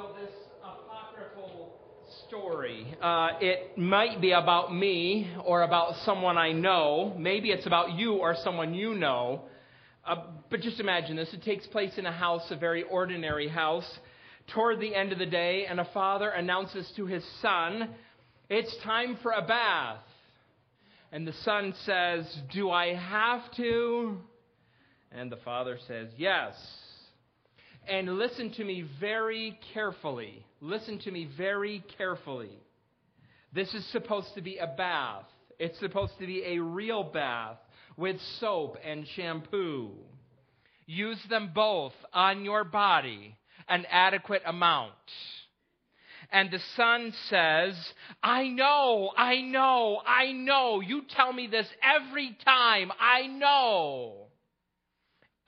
well, this apocryphal story, uh, it might be about me or about someone I know. Maybe it's about you or someone you know. Uh, but just imagine this. It takes place in a house, a very ordinary house, toward the end of the day, and a father announces to his son, It's time for a bath. And the son says, Do I have to? And the father says, Yes. And listen to me very carefully. Listen to me very carefully. This is supposed to be a bath. It's supposed to be a real bath with soap and shampoo. Use them both on your body, an adequate amount. And the son says, I know, I know, I know. You tell me this every time. I know.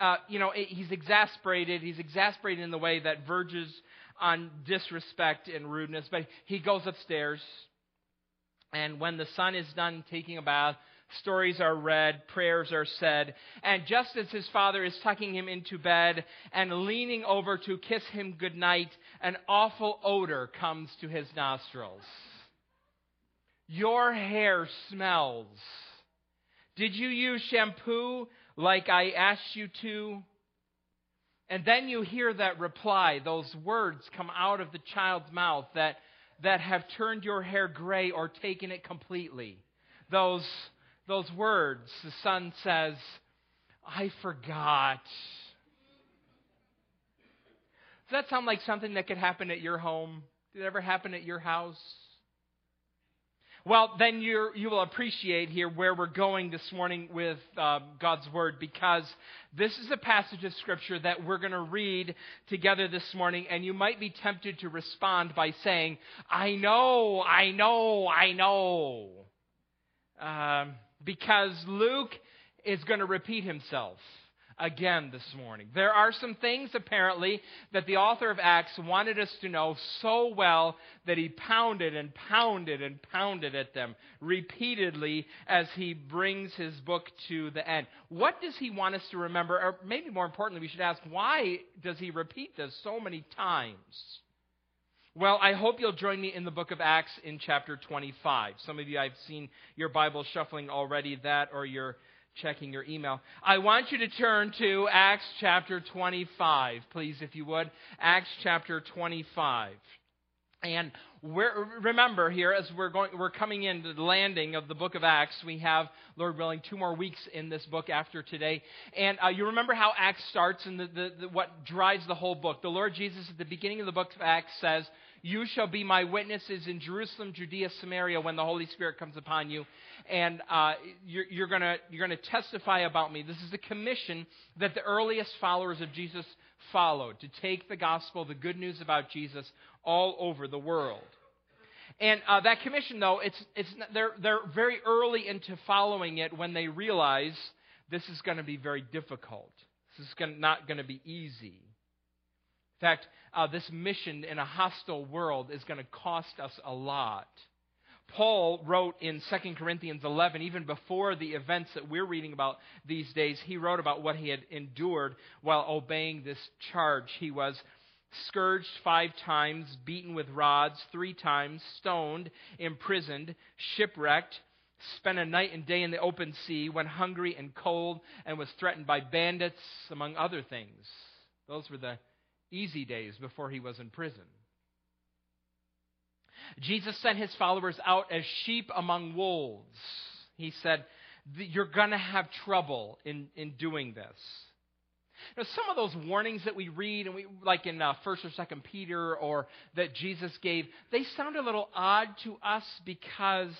Uh, you know, he's exasperated. He's exasperated in the way that verges on disrespect and rudeness. But he goes upstairs. And when the son is done taking a bath, stories are read, prayers are said, and just as his father is tucking him into bed and leaning over to kiss him goodnight, an awful odor comes to his nostrils. Your hair smells. Did you use shampoo like I asked you to? And then you hear that reply, those words come out of the child's mouth that, that have turned your hair gray or taken it completely. Those those words, the son says, I forgot. Does that sound like something that could happen at your home? Did it ever happen at your house? Well, then you you will appreciate here where we're going this morning with uh, God's Word because this is a passage of Scripture that we're going to read together this morning, and you might be tempted to respond by saying, I know, I know, I know. Um, because Luke is going to repeat himself again this morning. There are some things, apparently, that the author of Acts wanted us to know so well that he pounded and pounded and pounded at them repeatedly as he brings his book to the end. What does he want us to remember? Or maybe more importantly, we should ask, why does he repeat this so many times? Well, I hope you'll join me in the book of Acts in chapter 25. Some of you, I've seen your Bible shuffling already, that or you're checking your email. I want you to turn to Acts chapter 25, please, if you would. Acts chapter 25. And remember here, as we're going, we're coming into the landing of the book of Acts. We have, Lord willing, two more weeks in this book after today. And uh, you remember how Acts starts and the, the, the, what drives the whole book. The Lord Jesus at the beginning of the book of Acts says, you shall be my witnesses in Jerusalem, Judea, Samaria when the Holy Spirit comes upon you. And uh, you're, you're going you're to testify about me. This is the commission that the earliest followers of Jesus followed to take the gospel, the good news about Jesus, all over the world. And uh, that commission, though, it's, it's, they're, they're very early into following it when they realize this is going to be very difficult. This is gonna, not going to be easy. In fact, uh, this mission in a hostile world is going to cost us a lot. Paul wrote in 2 Corinthians 11, even before the events that we're reading about these days, he wrote about what he had endured while obeying this charge. He was scourged five times, beaten with rods three times, stoned, imprisoned, shipwrecked, spent a night and day in the open sea, went hungry and cold, and was threatened by bandits, among other things. Those were the easy days before he was in prison. Jesus sent his followers out as sheep among wolves. He said, You're going to have trouble in, in doing this. Now, some of those warnings that we read, and we, like in uh, First or Second Peter, or that Jesus gave, they sound a little odd to us because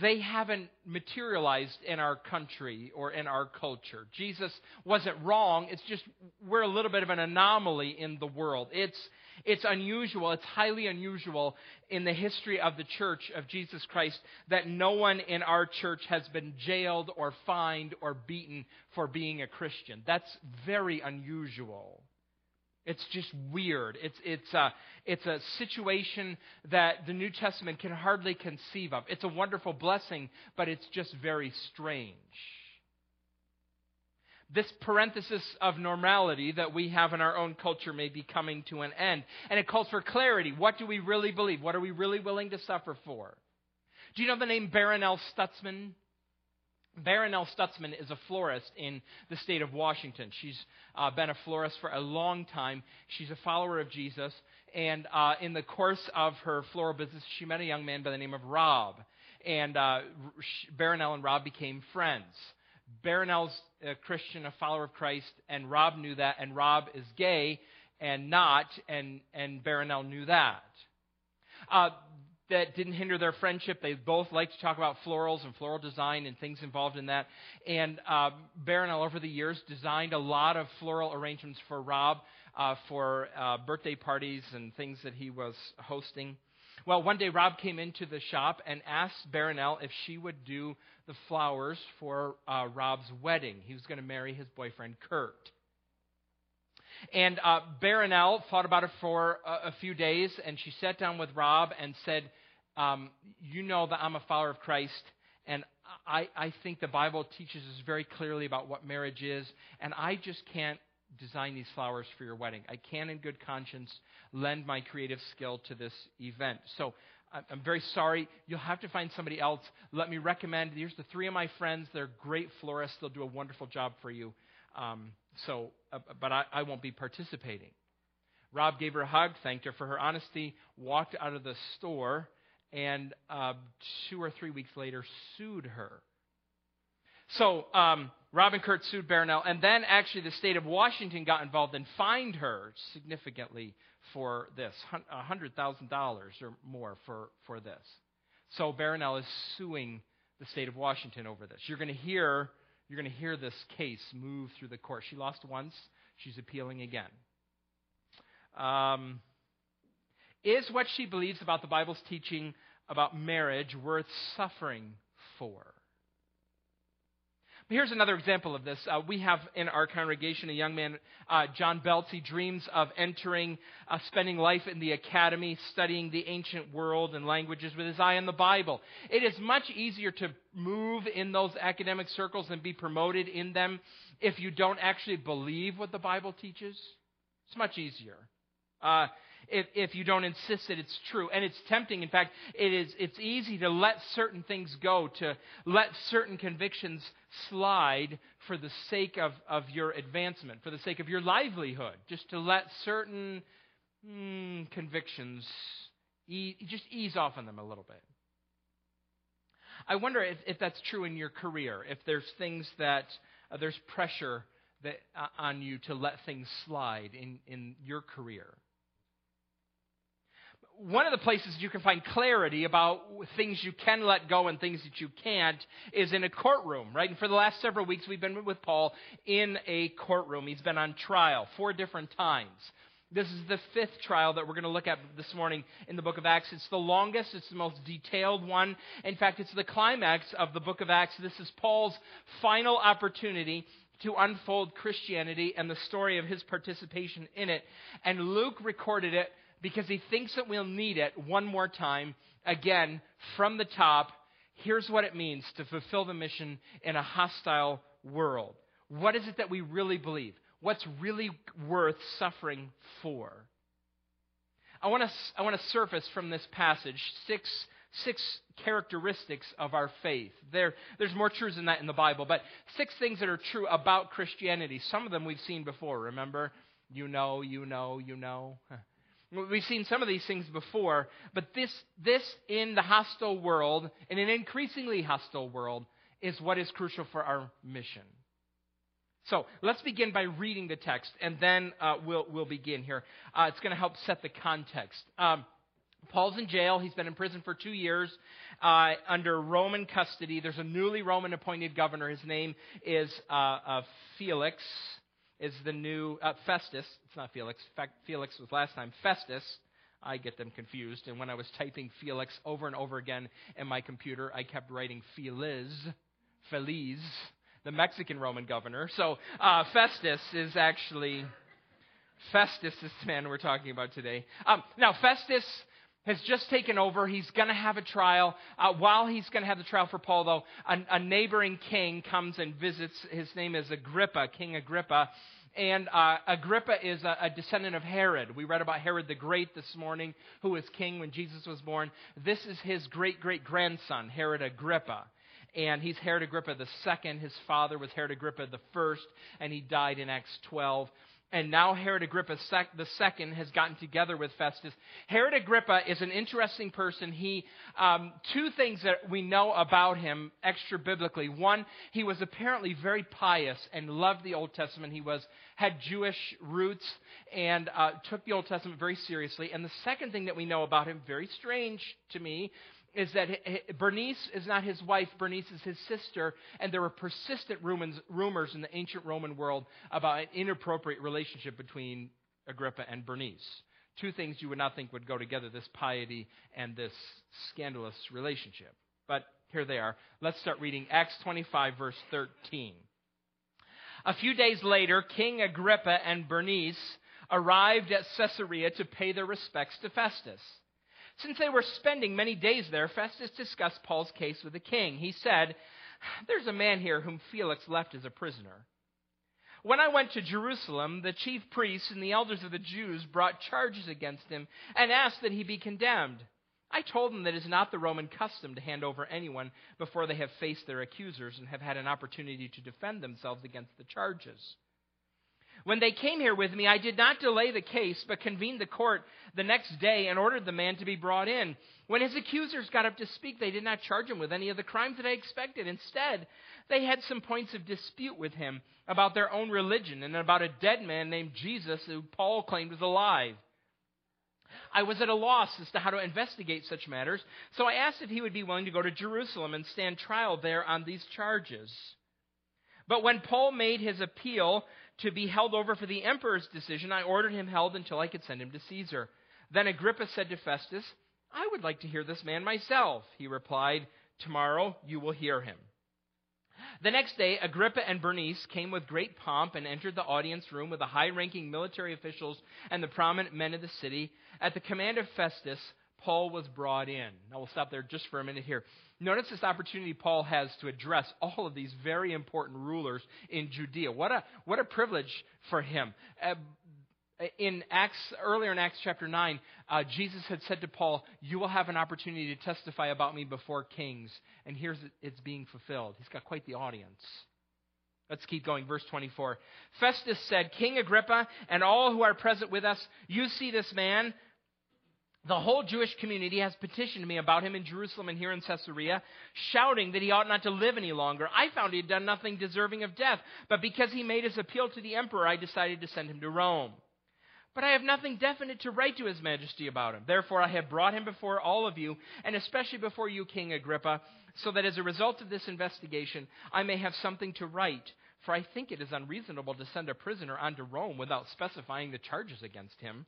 they haven't materialized in our country or in our culture. Jesus wasn't wrong. It's just we're a little bit of an anomaly in the world. It's, it's unusual. It's highly unusual in the history of the church of Jesus Christ that no one in our church has been jailed or fined or beaten for being a Christian. That's very unusual. It's just weird. It's, it's, a, it's a situation that the New Testament can hardly conceive of. It's a wonderful blessing, but it's just very strange. this parenthesis of normality that we have in our own culture may be coming to an end. And it calls for clarity. What do we really believe? What are we really willing to suffer for? Do you know the name Barronelle Stutzman? Barronelle Stutzman is a florist in the state of Washington. She's uh, been a florist for a long time. She's a follower of Jesus. And uh, in the course of her floral business, she met a young man by the name of Rob. And uh, Barronelle and Rob became friends. Barronelle's a Christian, a follower of Christ, and Rob knew that, and Rob is gay and not, and, and Barronelle knew that. Uh, that didn't hinder their friendship. They both liked to talk about florals and floral design and things involved in that. And uh, over the years, designed a lot of floral arrangements for Rob uh, for uh, birthday parties and things that he was hosting. Well, one day Rob came into the shop and asked Barronelle if she would do the flowers for uh, Rob's wedding. He was going to marry his boyfriend, Kurt. And uh, Barronelle thought about it for a, a, few days, and she sat down with Rob and said, um, You know that I'm a follower of Christ, and I, I think the Bible teaches us very clearly about what marriage is, and I just can't design these flowers for your wedding. I can, in good conscience, lend my creative skill to this event. So I'm very sorry. You'll have to find somebody else. Let me recommend here's the three of my friends. They're great florists. They'll do a wonderful job for you. Um, so, uh, but I, I won't be participating. Rob gave her a hug, thanked her for her honesty, walked out of the store, and uh, two or three weeks later sued her. So um, Rob and Kurt sued Barronelle, and then actually the state of Washington got involved and fined her significantly for this $100,000 or more for, for this. So Barronelle is suing the state of Washington over this. You're going to hear you're going to hear this case move through the court. She lost once, she's appealing again. Um, is what she believes about the Bible's teaching about marriage worth suffering for? Here's another example of this. Uh, we have in our congregation a young man, uh, John Belts. He dreams of entering, uh, spending life in the academy, studying the ancient world and languages with his eye on the Bible. It is much easier to move in those academic circles and be promoted in them if you don't actually believe what the Bible teaches. It's much easier. Uh, if, if you don't insist that it's true. And it's tempting. In fact, it is, it's easy to let certain things go, to let certain convictions slide for the sake of, of your advancement, for the sake of your livelihood. Just to let certain mm, convictions e- just ease off on them a little bit. I wonder if, if that's true in your career, if there's things that uh, there's pressure that, uh, on you to let things slide in, in your career one of the places you can find clarity about things you can let go and things that you can't is in a courtroom, right? And for the last several weeks, we've been with Paul in a courtroom. He's been on trial four different times. This is the fifth trial that we're going to look at this morning in the book of Acts. It's the longest, it's the most detailed one. In fact, it's the climax of the book of Acts. This is Paul's final opportunity to unfold Christianity and the story of his participation in it. And Luke recorded it because he thinks that we'll need it one more time, again, from the top. Here's what it means to fulfill the mission in a hostile world. What is it that we really believe? What's really worth suffering for? I want to, I want to surface from this passage six, six characteristics of our faith. There, there's more truths than that in the Bible, but six things that are true about Christianity. Some of them we've seen before, remember? You know, you know, you know. We've seen some of these things before, but this, this in the hostile world, in an increasingly hostile world, is what is crucial for our mission. So let's begin by reading the text, and then uh, we'll, we'll begin here. Uh, it's going to help set the context. Um, Paul's in jail. He's been in prison for two years uh, under Roman custody. There's a newly Roman appointed governor. His name is uh, uh, Felix is the new uh, Festus. It's not Felix. Felix was last time. Festus. I get them confused. And when I was typing Felix over and over again in my computer, I kept writing Feliz, Feliz, the Mexican Roman governor. So uh, Festus is actually Festus is the man we're talking about today. Um, now Festus has just taken over. He's going to have a trial. Uh, while he's going to have the trial for Paul, though, a, a, neighboring king comes and visits. His name is Agrippa, King Agrippa. And uh, Agrippa is a, a, descendant of Herod. We read about Herod the Great this morning, who was king when Jesus was born. This is his great great grandson, Herod Agrippa. And he's Herod Agrippa the second. His father was Herod Agrippa the first, and he died in Acts 12 and now Herod Agrippa II has gotten together with Festus. Herod Agrippa is an interesting person. He um, two things that we know about him extra biblically. One, he was apparently very pious and loved the Old Testament. He was had Jewish roots and uh, took the Old Testament very seriously. And the second thing that we know about him, very strange to me, is that Bernice is not his wife, Bernice is his sister, and there were persistent rumors in the ancient Roman world about an inappropriate relationship between Agrippa and Bernice. Two things you would not think would go together this piety and this scandalous relationship. But here they are. Let's start reading Acts 25, verse 13. A few days later, King Agrippa and Bernice arrived at Caesarea to pay their respects to Festus. Since they were spending many days there, Festus discussed Paul's case with the king. He said, There's a man here whom Felix left as a prisoner. When I went to Jerusalem, the chief priests and the elders of the Jews brought charges against him and asked that he be condemned. I told them that it is not the Roman custom to hand over anyone before they have faced their accusers and have had an opportunity to defend themselves against the charges. When they came here with me, I did not delay the case, but convened the court the next day and ordered the man to be brought in. When his accusers got up to speak, they did not charge him with any of the crimes that I expected. Instead, they had some points of dispute with him about their own religion and about a dead man named Jesus who Paul claimed was alive. I was at a loss as to how to investigate such matters, so I asked if he would be willing to go to Jerusalem and stand trial there on these charges. But when Paul made his appeal to be held over for the emperor's decision, I ordered him held until I could send him to Caesar. Then Agrippa said to Festus, I would like to hear this man myself. He replied, Tomorrow you will hear him. The next day, Agrippa and Bernice came with great pomp and entered the audience room with the high ranking military officials and the prominent men of the city. At the command of Festus, Paul was brought in. Now we'll stop there just for a minute here. Notice this opportunity Paul has to address all of these very important rulers in Judea. What a, what a privilege for him. Uh, in Acts, earlier in Acts chapter 9, uh, Jesus had said to Paul, You will have an opportunity to testify about me before kings. And here's it's being fulfilled. He's got quite the audience. Let's keep going. Verse 24. Festus said, King Agrippa and all who are present with us, you see this man the whole Jewish community has petitioned me about him in Jerusalem and here in Caesarea, shouting that he ought not to live any longer. I found he had done nothing deserving of death, but because he made his appeal to the emperor, I decided to send him to Rome. But I have nothing definite to write to his majesty about him. Therefore, I have brought him before all of you, and especially before you, King Agrippa, so that as a result of this investigation, I may have something to write. For I think it is unreasonable to send a prisoner on to Rome without specifying the charges against him.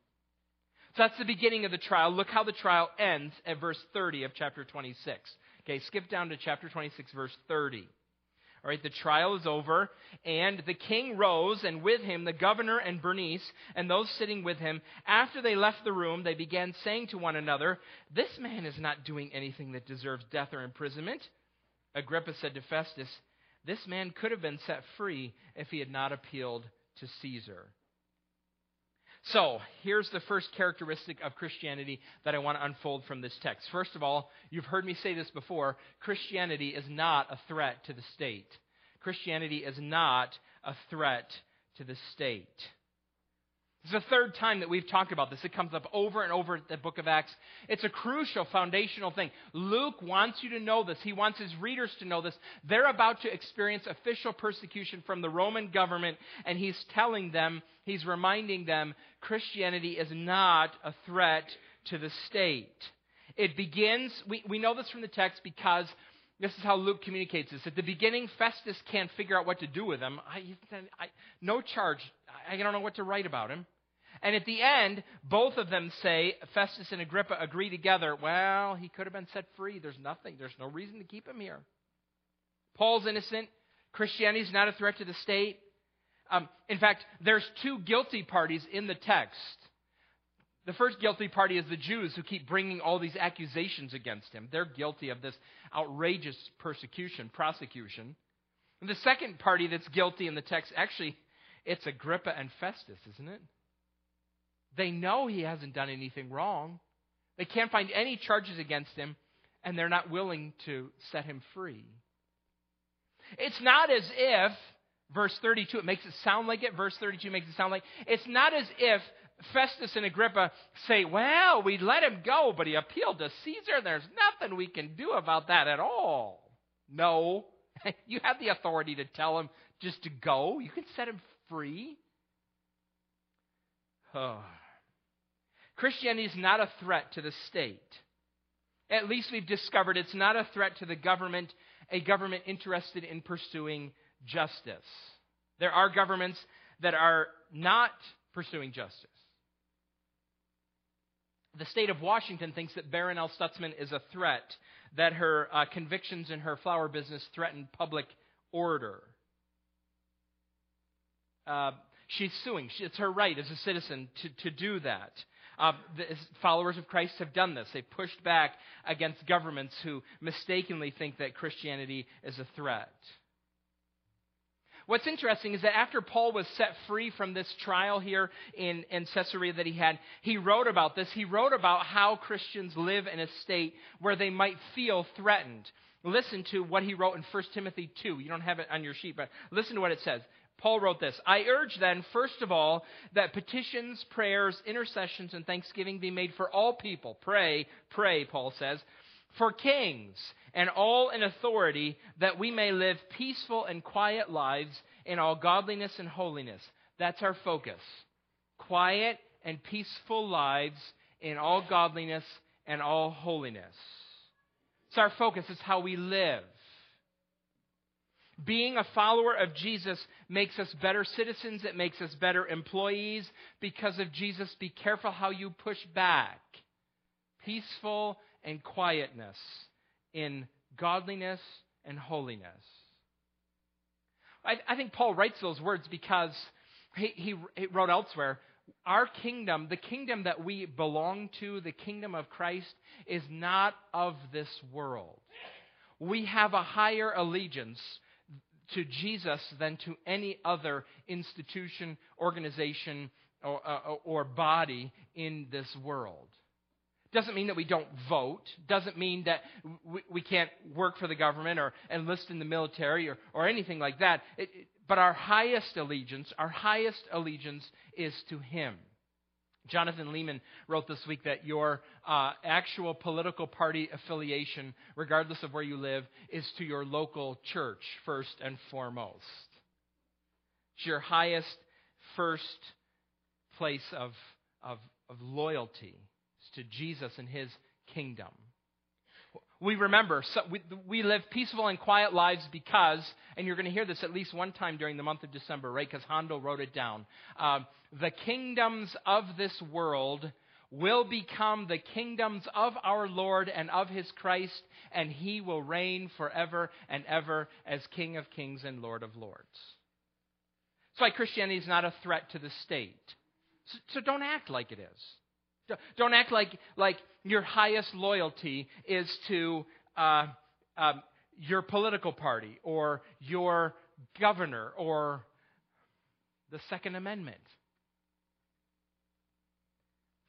So that's the beginning of the trial. Look how the trial ends at verse 30 of chapter 26. Okay, skip down to chapter 26, verse 30. All right, the trial is over, and the king rose, and with him the governor and Bernice, and those sitting with him. After they left the room, they began saying to one another, This man is not doing anything that deserves death or imprisonment. Agrippa said to Festus, This man could have been set free if he had not appealed to Caesar. So, here's the first characteristic of Christianity that I want to unfold from this text. First of all, you've heard me say this before Christianity is not a threat to the state. Christianity is not a threat to the state. It's the third time that we've talked about this. It comes up over and over in the book of Acts. It's a crucial foundational thing. Luke wants you to know this. He wants his readers to know this. They're about to experience official persecution from the Roman government, and he's telling them, he's reminding them, Christianity is not a threat to the state. It begins, we, we know this from the text because this is how Luke communicates this. At the beginning, Festus can't figure out what to do with him. I, I, no charge. I don't know what to write about him. And at the end, both of them say, Festus and Agrippa agree together, well, he could have been set free. There's nothing, there's no reason to keep him here. Paul's innocent. Christianity is not a threat to the state. Um, in fact, there's two guilty parties in the text. The first guilty party is the Jews who keep bringing all these accusations against him. They're guilty of this outrageous persecution, prosecution. And the second party that's guilty in the text, actually, it's Agrippa and Festus, isn't it? They know he hasn't done anything wrong. They can't find any charges against him, and they're not willing to set him free. It's not as if, verse 32, it makes it sound like it. Verse 32 makes it sound like it's not as if Festus and Agrippa say, Well, we let him go, but he appealed to Caesar. and There's nothing we can do about that at all. No. you have the authority to tell him just to go, you can set him free. Oh. Christianity is not a threat to the state. At least we've discovered it's not a threat to the government, a government interested in pursuing justice. There are governments that are not pursuing justice. The state of Washington thinks that Barronelle Stutzman is a threat, that her uh, convictions in her flower business threaten public order. Uh, she's suing. It's her right as a citizen to, to do that. Uh, followers of Christ have done this. They've pushed back against governments who mistakenly think that Christianity is a threat. What's interesting is that after Paul was set free from this trial here in, in Caesarea that he had, he wrote about this. He wrote about how Christians live in a state where they might feel threatened. Listen to what he wrote in 1 Timothy 2. You don't have it on your sheet, but listen to what it says. Paul wrote this I urge then, first of all, that petitions, prayers, intercessions, and thanksgiving be made for all people. Pray, pray, Paul says, for kings and all in authority, that we may live peaceful and quiet lives in all godliness and holiness. That's our focus. Quiet and peaceful lives in all godliness and all holiness. It's our focus, it's how we live. Being a follower of Jesus makes us better citizens, it makes us better employees. Because of Jesus, be careful how you push back. Peaceful and quietness in godliness and holiness. I, I think Paul writes those words because he, he, he wrote elsewhere our kingdom, the kingdom that we belong to, the kingdom of Christ, is not of this world. We have a higher allegiance to Jesus than to any other institution, organization, or, uh, or body in this world. Doesn't mean that we don't vote. Doesn't mean that we, we can't work for the government or enlist in the military or, or anything like that. It, it, but our highest allegiance, our highest allegiance is to Him. Jonathan Leeman wrote this week that your uh, actual political party affiliation, regardless of where you live, is to your local church first and foremost. It's your highest, first place of, of, of loyalty to Jesus and his kingdom. We remember, so we, we live peaceful and quiet lives because, and you're going to hear this at least one time during the month of December, right? Because Handel wrote it down. Uh, the kingdoms of this world will become the kingdoms of our Lord and of his Christ, and he will reign forever and ever as King of kings and Lord of lords. That's why Christianity is not a threat to the state. So, so don't act like it is. Don't act like, like your highest loyalty is to uh, um, your political party or your governor or the Second Amendment.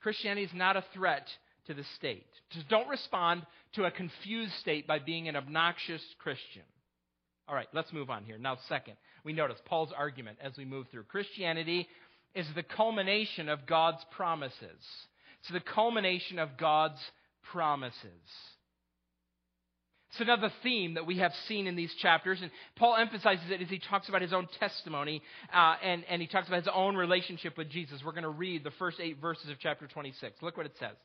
Christianity is not a threat to the state. Just don't respond to a confused state by being an obnoxious Christian. All right, let's move on here. Now, second, we notice Paul's argument as we move through. Christianity is the culmination of God's promises. It's the culmination of God's promises. It's another theme that we have seen in these chapters, and Paul emphasizes it as he talks about his own testimony uh, and, and he talks about his own relationship with Jesus. We're going to read the first eight verses of chapter 26. Look what it says.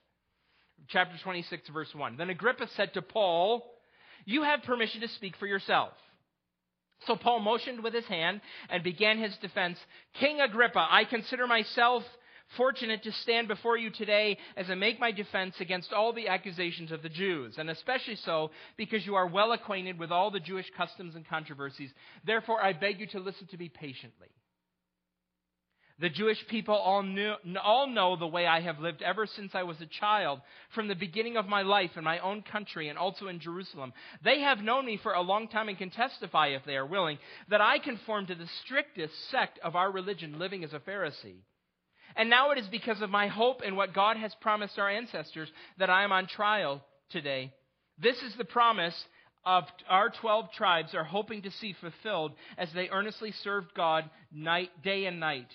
Chapter 26, verse 1. Then Agrippa said to Paul, You have permission to speak for yourself. So Paul motioned with his hand and began his defense King Agrippa, I consider myself fortunate to stand before you today as I make my defense against all the accusations of the Jews, and especially so because you are well acquainted with all the Jewish customs and controversies. Therefore, I beg you to listen to me patiently. The Jewish people all, knew, all know the way I have lived ever since I was a child, from the beginning of my life in my own country and also in Jerusalem. They have known me for a long time and can testify, if they are willing, that I conform to the strictest sect of our religion, living as a Pharisee. And now it is because of my hope in what God has promised our ancestors that I am on trial today. This is the promise of our 12 tribes are hoping to see fulfilled as they earnestly served God night, day and night.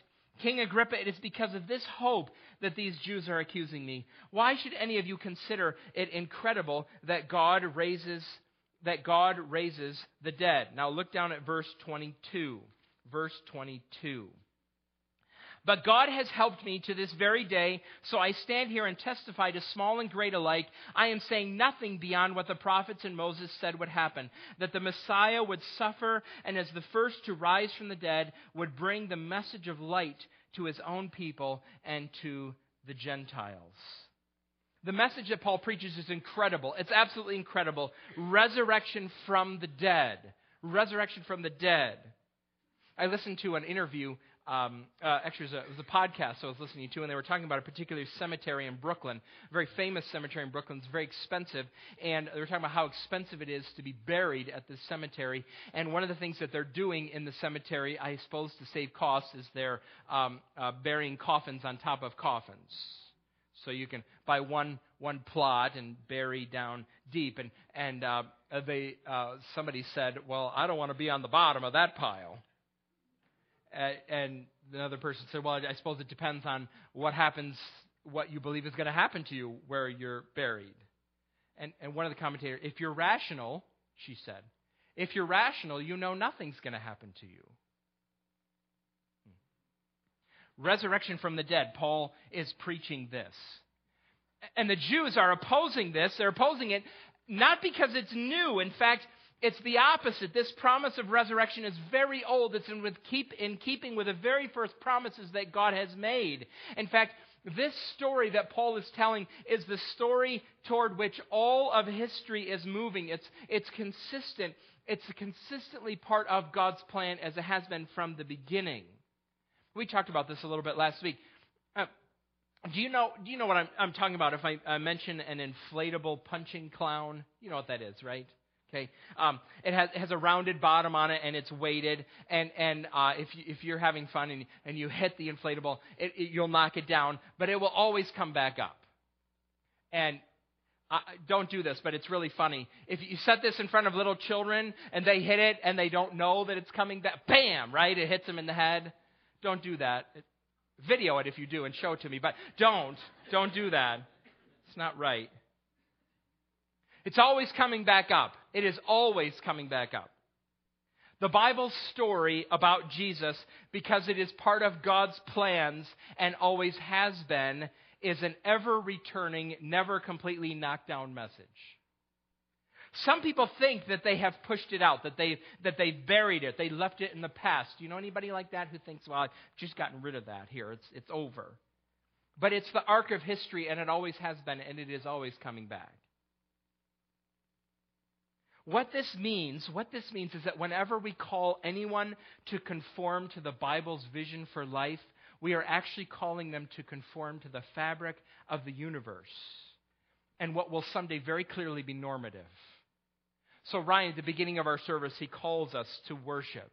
King Agrippa, it is because of this hope that these Jews are accusing me. Why should any of you consider it incredible that God raises that God raises the dead? Now look down at verse 22. Verse 22. But God has helped me to this very day, so I stand here and testify to small and great alike. I am saying nothing beyond what the prophets and Moses said would happen that the Messiah would suffer, and as the first to rise from the dead, would bring the message of light to his own people and to the Gentiles. The message that Paul preaches is incredible. It's absolutely incredible. Resurrection from the dead. Resurrection from the dead. I listened to an interview um, uh, actually, it was, a, it was, a, podcast I was listening to, and they were talking about a particular cemetery in Brooklyn, a very famous cemetery in Brooklyn. It's very expensive, and they were talking about how expensive it is to be buried at this cemetery. And one of the things that they're doing in the cemetery, I suppose, to save costs, is they're um, uh, burying coffins on top of coffins. So you can buy one one plot and bury down deep. And and uh, they uh, somebody said, well, I don't want to be on the bottom of that pile and another person said, well, I suppose it depends on what happens, what you believe is going to happen to you where you're buried. And, and one of the commentators, if you're rational, she said, if you're rational, you know nothing's going to happen to you. Hmm. Resurrection from the dead. Paul is preaching this. And the Jews are opposing this. They're opposing it not because it's new. In fact, it's the opposite. This promise of resurrection is very old. It's in, keep, in keeping with the very first promises that God has made. In fact, this story that Paul is telling is the story toward which all of history is moving. It's, it's consistent. It's consistently part of God's plan as it has been from the beginning. We talked about this a little bit last week. Uh, do you know? Do you know what I'm, I'm talking about? If I, I mention an inflatable punching clown, you know what that is, right? Okay, um, it has it has a rounded bottom on it and it's weighted. And and uh, if you, if you're having fun and and you hit the inflatable, it, it, you'll knock it down, but it will always come back up. And uh, don't do this, but it's really funny. If you set this in front of little children and they hit it and they don't know that it's coming back, bam, right? It hits them in the head. Don't do that. Video it if you do and show it to me, but don't. Don't do that. It's not right. It's always coming back up. It is always coming back up. The Bible's story about Jesus, because it is part of God's plans and always has been, is an ever returning, never completely knocked down message. Some people think that they have pushed it out, that they that they've buried it, they left it in the past. Do you know anybody like that who thinks, well, I've just gotten rid of that here, it's it's over. But it's the arc of history, and it always has been, and it is always coming back. What this means, what this means is that whenever we call anyone to conform to the Bible's vision for life, we are actually calling them to conform to the fabric of the universe and what will someday very clearly be normative. So, Ryan, at the beginning of our service, he calls us to worship.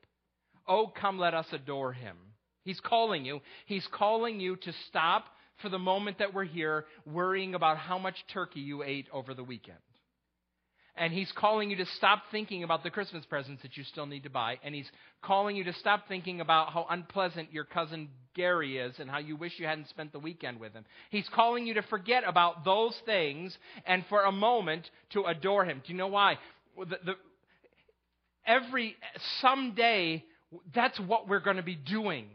Oh, come, let us adore him. He's calling you. He's calling you to stop for the moment that we're here worrying about how much turkey you ate over the weekend. And he's calling you to stop thinking about the Christmas presents that you still need to buy. And he's calling you to stop thinking about how unpleasant your cousin Gary is and how you wish you hadn't spent the weekend with him. He's calling you to forget about those things and for a moment to adore him. Do you know why? The, the, every someday, that's what we're going to be doing.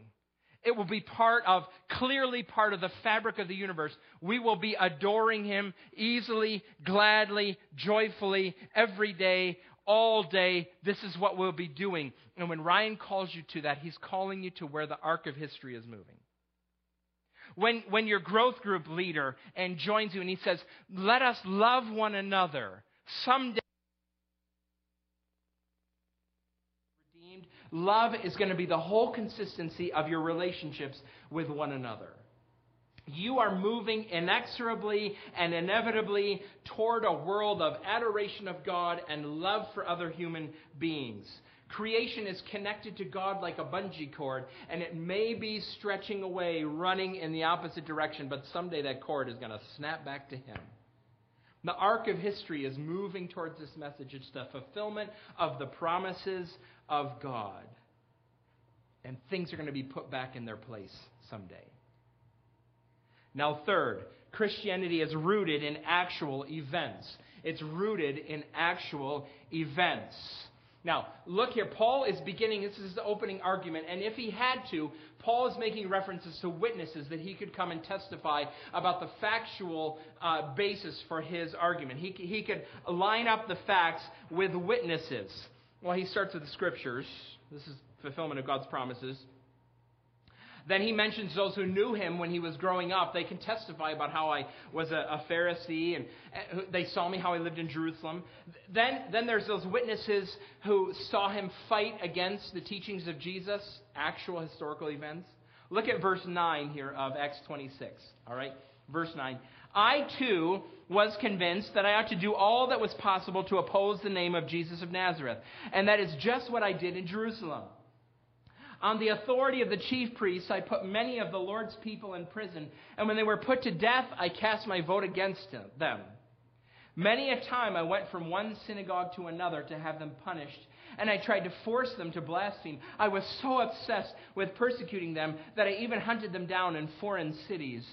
It will be part of, clearly part of the fabric of the universe. We will be adoring Him easily, gladly, joyfully, every day, all day. This is what we'll be doing. And when Ryan calls you to that, he's calling you to where the arc of history is moving. When, when your growth group leader and joins you and he says, let us love one another, someday Love is going to be the whole consistency of your relationships with one another. You are moving inexorably and inevitably toward a world of adoration of God and love for other human beings. Creation is connected to God like a bungee cord, and it may be stretching away, running in the opposite direction, but someday that cord is going to snap back to Him. The arc of history is moving towards this message. It's the fulfillment of the promises of God. And things are going to be put back in their place someday. Now, third, Christianity is rooted in actual events. It's rooted in actual events. Now, look here. Paul is beginning, this is the opening argument, and if he had to, Paul is making references to witnesses that he could come and testify about the factual uh, basis for his argument. He, he could line up the facts with witnesses. Well, he starts with the scriptures. This is fulfillment of God's promises. Then he mentions those who knew him when he was growing up. They can testify about how I was a, a Pharisee and they saw me how I lived in Jerusalem. Then, then there's those witnesses who saw him fight against the teachings of Jesus, actual historical events. Look at verse 9 here of Acts 26. All right? Verse 9. I too was convinced that I ought to do all that was possible to oppose the name of Jesus of Nazareth. And that is just what I did in Jerusalem. On the authority of the chief priests, I put many of the Lord's people in prison, and when they were put to death, I cast my vote against them. Many a time I went from one synagogue to another to have them punished, and I tried to force them to blaspheme. I was so obsessed with persecuting them that I even hunted them down in foreign cities.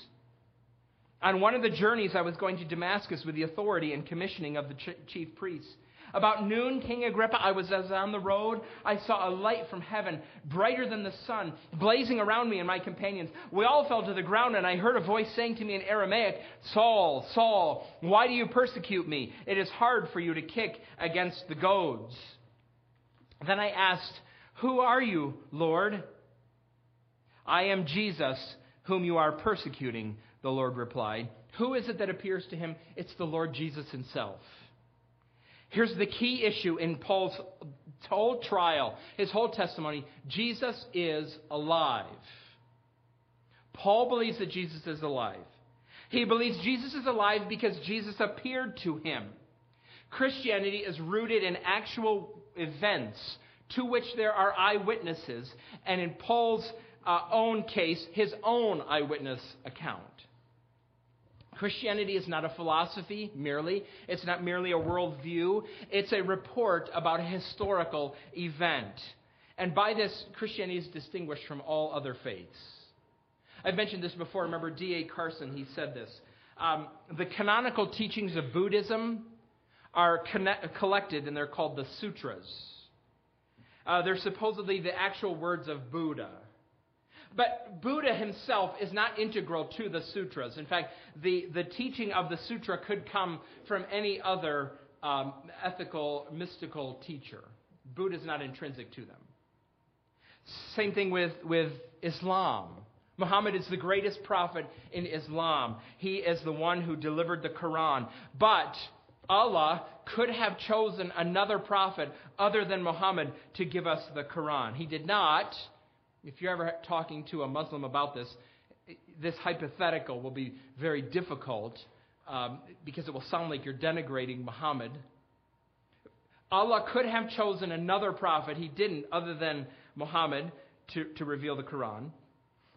On one of the journeys, I was going to Damascus with the authority and commissioning of the chief priests. About noon, King Agrippa, I was as on the road. I saw a light from heaven, brighter than the sun, blazing around me and my companions. We all fell to the ground, and I heard a voice saying to me in Aramaic, Saul, Saul, why do you persecute me? It is hard for you to kick against the goads. Then I asked, Who are you, Lord? I am Jesus, whom you are persecuting, the Lord replied. Who is it that appears to him? It's the Lord Jesus himself. Here's the key issue in Paul's whole trial, his whole testimony Jesus is alive. Paul believes that Jesus is alive. He believes Jesus is alive because Jesus appeared to him. Christianity is rooted in actual events to which there are eyewitnesses, and in Paul's uh, own case, his own eyewitness account. Christianity is not a philosophy merely. It's not merely a worldview. It's a report about a historical event. And by this, Christianity is distinguished from all other faiths. I've mentioned this before. Remember D.A. Carson, he said this. Um, the canonical teachings of Buddhism are connect- collected and they're called the sutras. Uh, they're supposedly the actual words of Buddha. But Buddha himself is not integral to the sutras. In fact, the, the teaching of the sutra could come from any other um, ethical, mystical teacher. Buddha is not intrinsic to them. Same thing with, with Islam. Muhammad is the greatest prophet in Islam. He is the one who delivered the Quran. But Allah could have chosen another prophet other than Muhammad to give us the Quran. He did not. If you're ever talking to a Muslim about this, this hypothetical will be very difficult um, because it will sound like you're denigrating Muhammad. Allah could have chosen another prophet. He didn't, other than Muhammad, to, to reveal the Quran.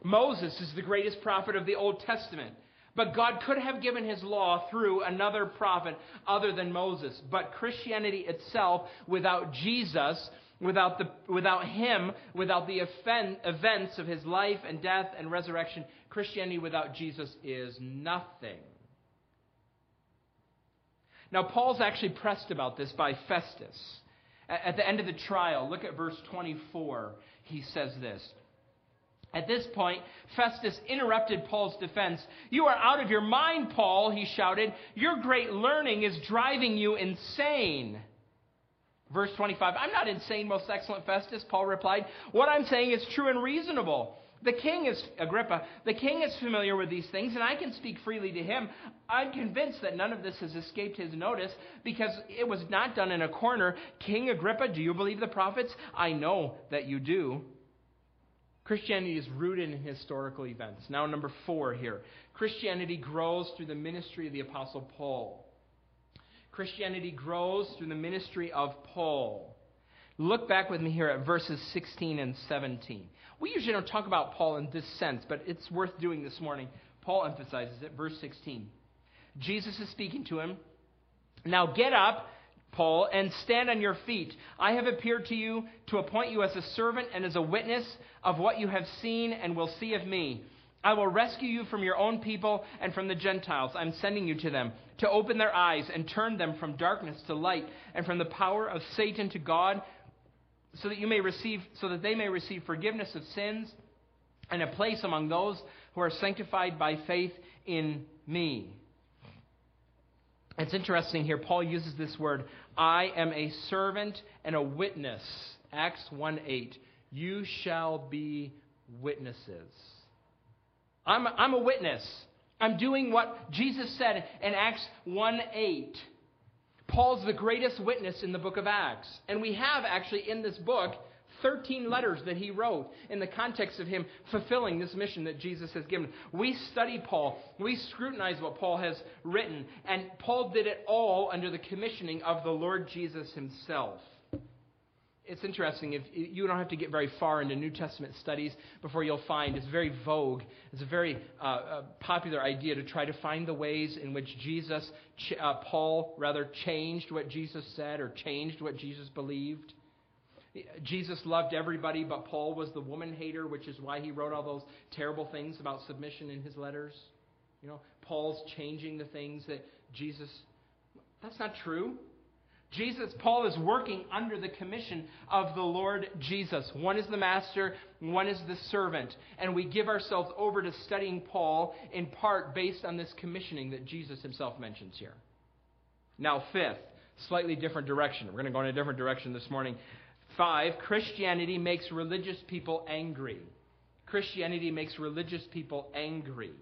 Moses is the greatest prophet of the Old Testament. But God could have given his law through another prophet other than Moses. But Christianity itself, without Jesus, Without, the, without him, without the events of his life and death and resurrection, Christianity without Jesus is nothing. Now, Paul's actually pressed about this by Festus. At the end of the trial, look at verse 24. He says this. At this point, Festus interrupted Paul's defense. You are out of your mind, Paul, he shouted. Your great learning is driving you insane. Verse 25, I'm not insane, most excellent Festus, Paul replied. What I'm saying is true and reasonable. The king is, Agrippa, the king is familiar with these things, and I can speak freely to him. I'm convinced that none of this has escaped his notice because it was not done in a corner. King Agrippa, do you believe the prophets? I know that you do. Christianity is rooted in historical events. Now, number four here Christianity grows through the ministry of the Apostle Paul. Christianity grows through the ministry of Paul. Look back with me here at verses 16 and 17. We usually don't talk about Paul in this sense, but it's worth doing this morning. Paul emphasizes it. Verse 16. Jesus is speaking to him. Now get up, Paul, and stand on your feet. I have appeared to you to appoint you as a servant and as a witness of what you have seen and will see of me. I will rescue you from your own people and from the Gentiles. I'm sending you to them to open their eyes and turn them from darkness to light and from the power of Satan to God so that you may receive so that they may receive forgiveness of sins and a place among those who are sanctified by faith in me. It's interesting here Paul uses this word I am a servant and a witness. Acts 1 8. You shall be witnesses. I'm, I'm a witness. I'm doing what Jesus said in Acts 1 8. Paul's the greatest witness in the book of Acts. And we have actually in this book 13 letters that he wrote in the context of him fulfilling this mission that Jesus has given. We study Paul, we scrutinize what Paul has written, and Paul did it all under the commissioning of the Lord Jesus himself it's interesting. If you don't have to get very far into New Testament studies before you'll find it's very vogue. It's a very uh, uh, popular idea to try to find the ways in which Jesus, uh, Paul rather, changed what Jesus said or changed what Jesus believed. Jesus loved everybody, but Paul was the woman hater, which is why he wrote all those terrible things about submission in his letters. You know, Paul's changing the things that Jesus. That's not true. Jesus, Paul is working under the commission of the Lord Jesus. One is the master, one is the servant. And we give ourselves over to studying Paul in part based on this commissioning that Jesus himself mentions here. Now, fifth, slightly different direction. We're going to go in a different direction this morning. Five, Christianity makes religious people angry. Christianity makes religious people angry.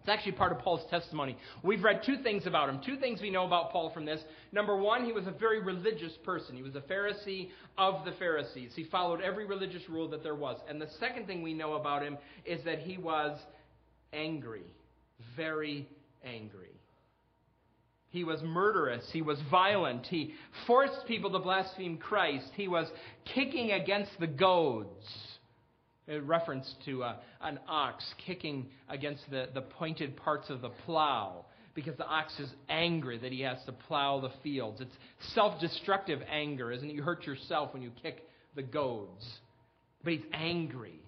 It's actually part of Paul's testimony. We've read two things about him. Two things we know about Paul from this. Number one, he was a very religious person. He was a Pharisee of the Pharisees. He followed every religious rule that there was. And the second thing we know about him is that he was angry. Very angry. He was murderous. He was violent. He forced people to blaspheme Christ. He was kicking against the goads a reference to uh, an ox kicking against the, the pointed parts of the plow because the ox is angry that he has to plow the fields. It's self destructive anger, isn't it? You hurt yourself when you kick the goads. But he's angry.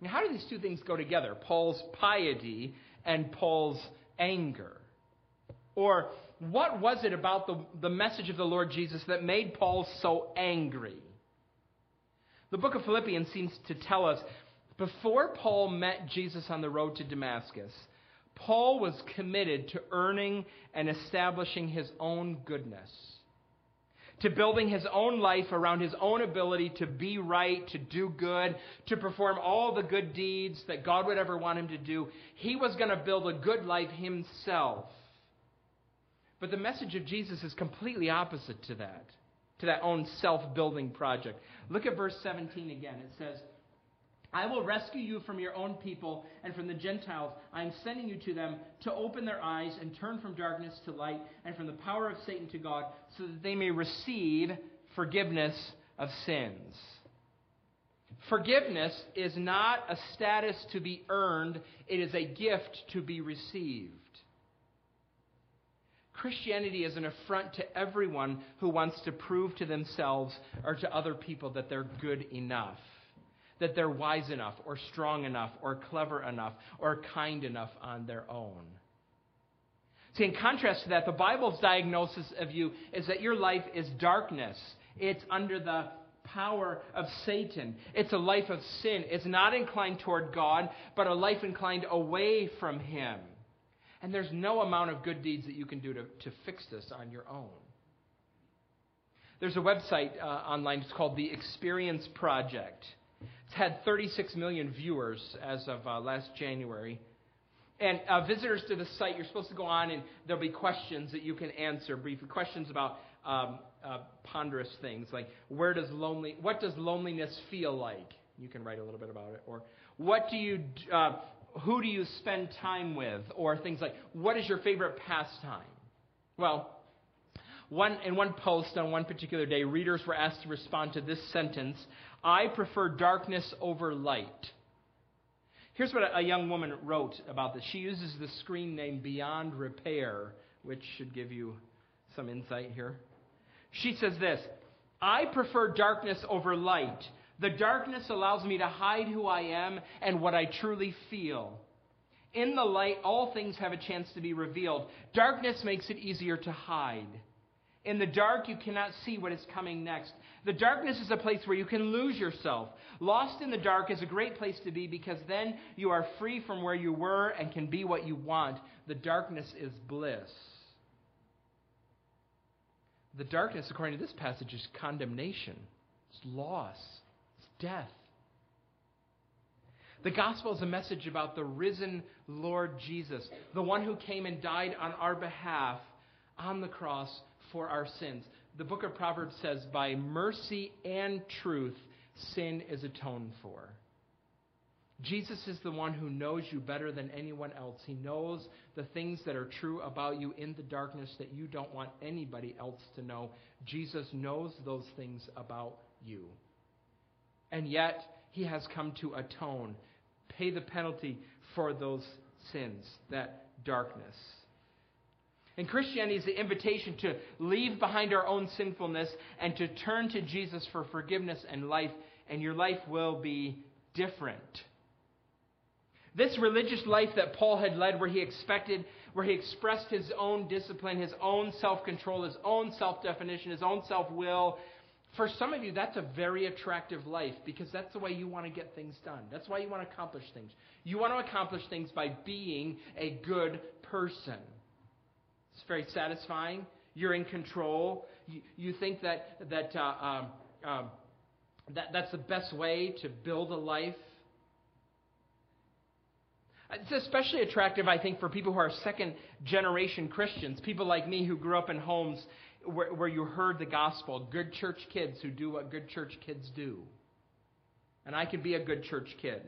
Now, how do these two things go together? Paul's piety and Paul's anger. Or what was it about the, the message of the Lord Jesus that made Paul so angry? The book of Philippians seems to tell us before Paul met Jesus on the road to Damascus, Paul was committed to earning and establishing his own goodness, to building his own life around his own ability to be right, to do good, to perform all the good deeds that God would ever want him to do. He was going to build a good life himself. But the message of Jesus is completely opposite to that to that own self building project. Look at verse 17 again. It says, I will rescue you from your own people and from the Gentiles. I am sending you to them to open their eyes and turn from darkness to light and from the power of Satan to God, so that they may receive forgiveness of sins. Forgiveness is not a status to be earned, it is a gift to be received. Christianity is an affront to everyone who wants to prove to themselves or to other people that they're good enough, that they're wise enough, or strong enough, or clever enough, or kind enough on their own. See, in contrast to that, the Bible's diagnosis of you is that your life is darkness. It's under the power of Satan. It's a life of sin. It's not inclined toward God, but a life inclined away from Him. And there's no amount of good deeds that you can do to, to fix this on your own. There's a website uh, online, it's called the Experience Project. It's had 36 million viewers as of uh, last January. And uh, visitors to the site, you're supposed to go on and there'll be questions that you can answer, brief questions about um, uh, ponderous things like where does lonely, what does loneliness feel like? You can write a little bit about it. Or what do you, uh, who do you spend time with? Or things like what is your favorite pastime? Well, one, in one post on one particular day, readers were asked to respond to this sentence I prefer darkness over light. Here's what a young woman wrote about this. She uses the screen name Beyond Repair, which should give you some insight here. She says this I prefer darkness over light. The darkness allows me to hide who I am and what I truly feel. In the light, all things have a chance to be revealed. Darkness makes it easier to hide. In the dark, you cannot see what is coming next. The darkness is a place where you can lose yourself. Lost in the dark is a great place to be because then you are free from where you were and can be what you want. The darkness is bliss. The darkness, according to this passage, is condemnation, it's loss, death. The gospel is a message about the risen Lord Jesus, the one who came and died on our behalf on the cross for our sins. The book of Proverbs says, By mercy and truth, sin is atoned for. Jesus is the one who knows you better than anyone else. He knows the things that are true about you in the darkness that you don't want anybody else to know. Jesus knows those things about you. And yet, he has come to atone, pay the penalty for those sins, that darkness. And Christianity is the invitation to leave behind our own sinfulness and to turn to Jesus for forgiveness and life, and your life will be different. This religious life that Paul had led, where he expected, where he expressed his own discipline, his own self control, his own self definition, his own self will, for some of you, that's a very attractive life because that's the way you want to get things done. That's why you want to accomplish things. You want to accomplish things by being a good person. It's very satisfying. You're in control. You, you think that, that, uh, um, um, that that's the best way to build a life. It's especially attractive, I think, for people who are second generation Christians, people like me who grew up in homes where, where you heard the gospel, good church kids who do what good church kids do. And I could be a good church kid.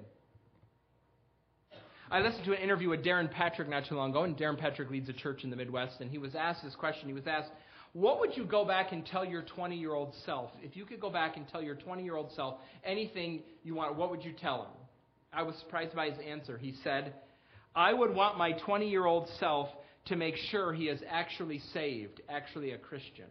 I listened to an interview with Darrin Patrick not too long ago, and Darrin Patrick leads a church in the Midwest, and he was asked this question. He was asked, What would you go back and tell your 20 year old self? If you could go back and tell your 20 year old self anything you want, what would you tell him? I was surprised by his answer. He said, I would want my 20 year old self to make sure he is actually saved, actually a Christian.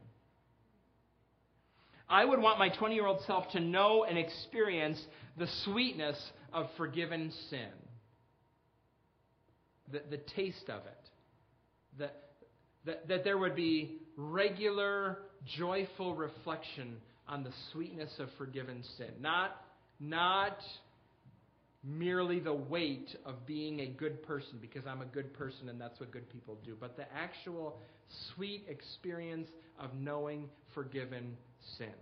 I would want my 20 year old self to know and experience the sweetness of forgiven sin the, the taste of it. That, that, that there would be regular, joyful reflection on the sweetness of forgiven sin. Not, not merely the weight of being a good person because I'm a good person and that's what good people do, but the actual sweet experience of knowing forgiven sin.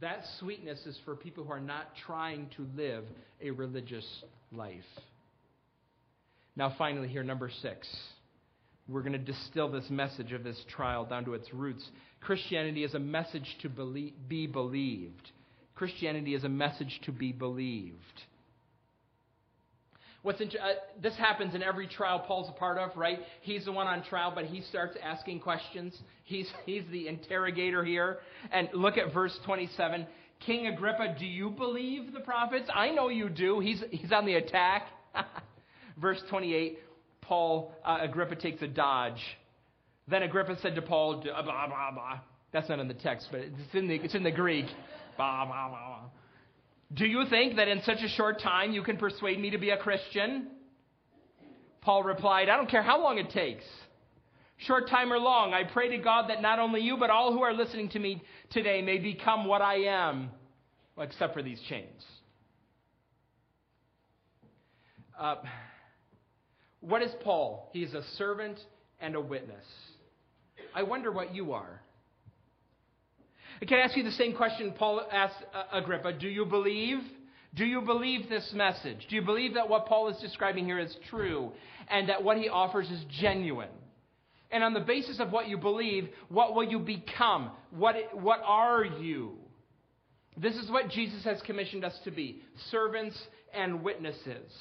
That sweetness is for people who are not trying to live a religious life. Now, finally, here, number six. We're going to distill this message of this trial down to its roots. Christianity is a message to be believed. Christianity is a message to be believed. What's uh, this happens in every trial Paul's a part of, right? He's the one on trial, but he starts asking questions. He's, he's the interrogator here. And look at verse 27. King Agrippa, do you believe the prophets? I know you do. He's, he's on the attack. verse 28, Paul, uh, Agrippa takes a dodge. Then Agrippa said to Paul, blah, blah, blah. That's not in the text, but it's in the, it's in the Greek. Do you think that in such a short time you can persuade me to be a Christian? Paul replied, I don't care how long it takes. Short time or long, I pray to God that not only you, but all who are listening to me today may become what I am, except for these chains. Uh, what is Paul? He is a servant and a witness. I wonder what you are. Can I ask you the same question Paul asked uh, Agrippa? Do you believe? Do you believe this message? Do you believe that what Paul is describing here is true and that what he offers is genuine? And on the basis of what you believe, what will you become? What, what are you? This is what Jesus has commissioned us to be servants and witnesses.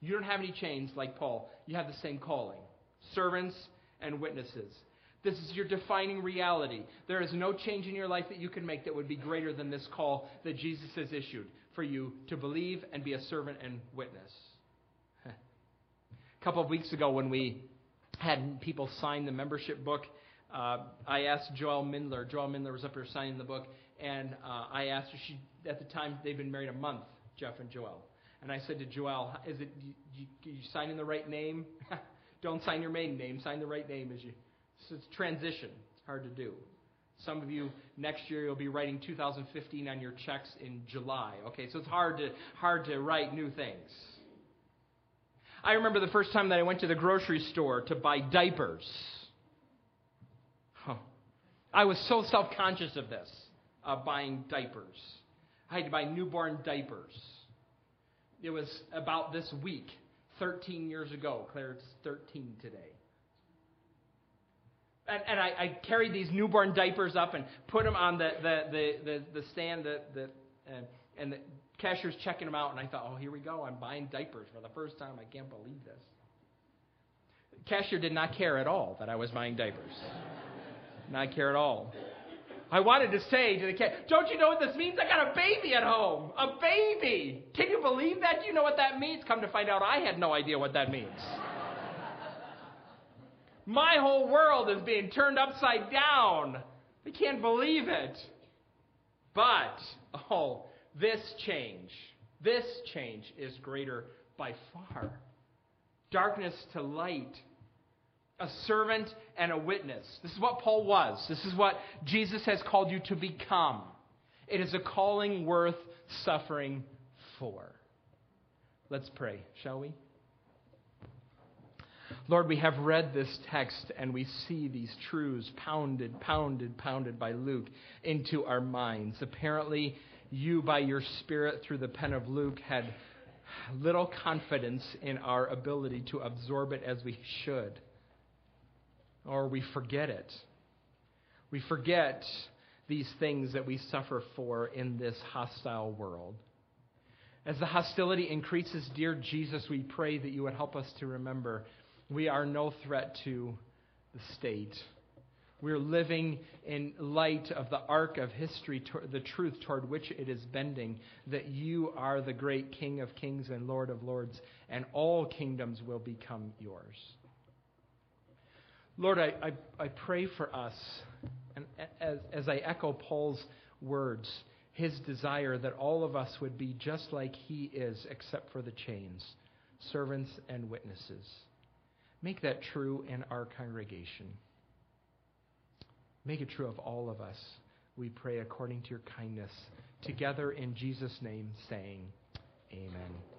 You don't have any chains like Paul, you have the same calling servants and witnesses. This is your defining reality. There is no change in your life that you can make that would be greater than this call that Jesus has issued for you to believe and be a servant and witness. a couple of weeks ago, when we had people sign the membership book, uh, I asked Joel Mindler. Joel Mindler was up here signing the book, and uh, I asked her. She at the time they've been married a month, Jeff and Joel. And I said to Joel, "Is it you, you, you signing the right name? Don't sign your maiden name. Sign the right name as you." It's transition. It's hard to do. Some of you next year you'll be writing 2015 on your checks in July. Okay, so it's hard to hard to write new things. I remember the first time that I went to the grocery store to buy diapers. Huh. I was so self-conscious of this, of buying diapers. I had to buy newborn diapers. It was about this week, 13 years ago. Claire, it's 13 today. And, and I, I carried these newborn diapers up and put them on the, the, the, the, the stand, the, the, uh, and the cashier's checking them out. And I thought, oh, here we go. I'm buying diapers for the first time. I can't believe this. The cashier did not care at all that I was buying diapers. not care at all. I wanted to say to the cat, Don't you know what this means? I got a baby at home. A baby. Can you believe that? Do you know what that means? Come to find out, I had no idea what that means. My whole world is being turned upside down. They can't believe it. But, oh, this change, this change is greater by far. Darkness to light, a servant and a witness. This is what Paul was. This is what Jesus has called you to become. It is a calling worth suffering for. Let's pray, shall we? Lord, we have read this text and we see these truths pounded, pounded, pounded by Luke into our minds. Apparently, you, by your Spirit, through the pen of Luke, had little confidence in our ability to absorb it as we should. Or we forget it. We forget these things that we suffer for in this hostile world. As the hostility increases, dear Jesus, we pray that you would help us to remember we are no threat to the state. We're living in light of the arc of history, the truth toward which it is bending, that you are the great King of kings and Lord of lords, and all kingdoms will become yours. Lord, I, I, I pray for us, and as, as I echo Paul's words, his desire that all of us would be just like he is, except for the chains, servants and witnesses. Make that true in our congregation. Make it true of all of us. We pray according to your kindness. Together in Jesus' name, saying, Amen.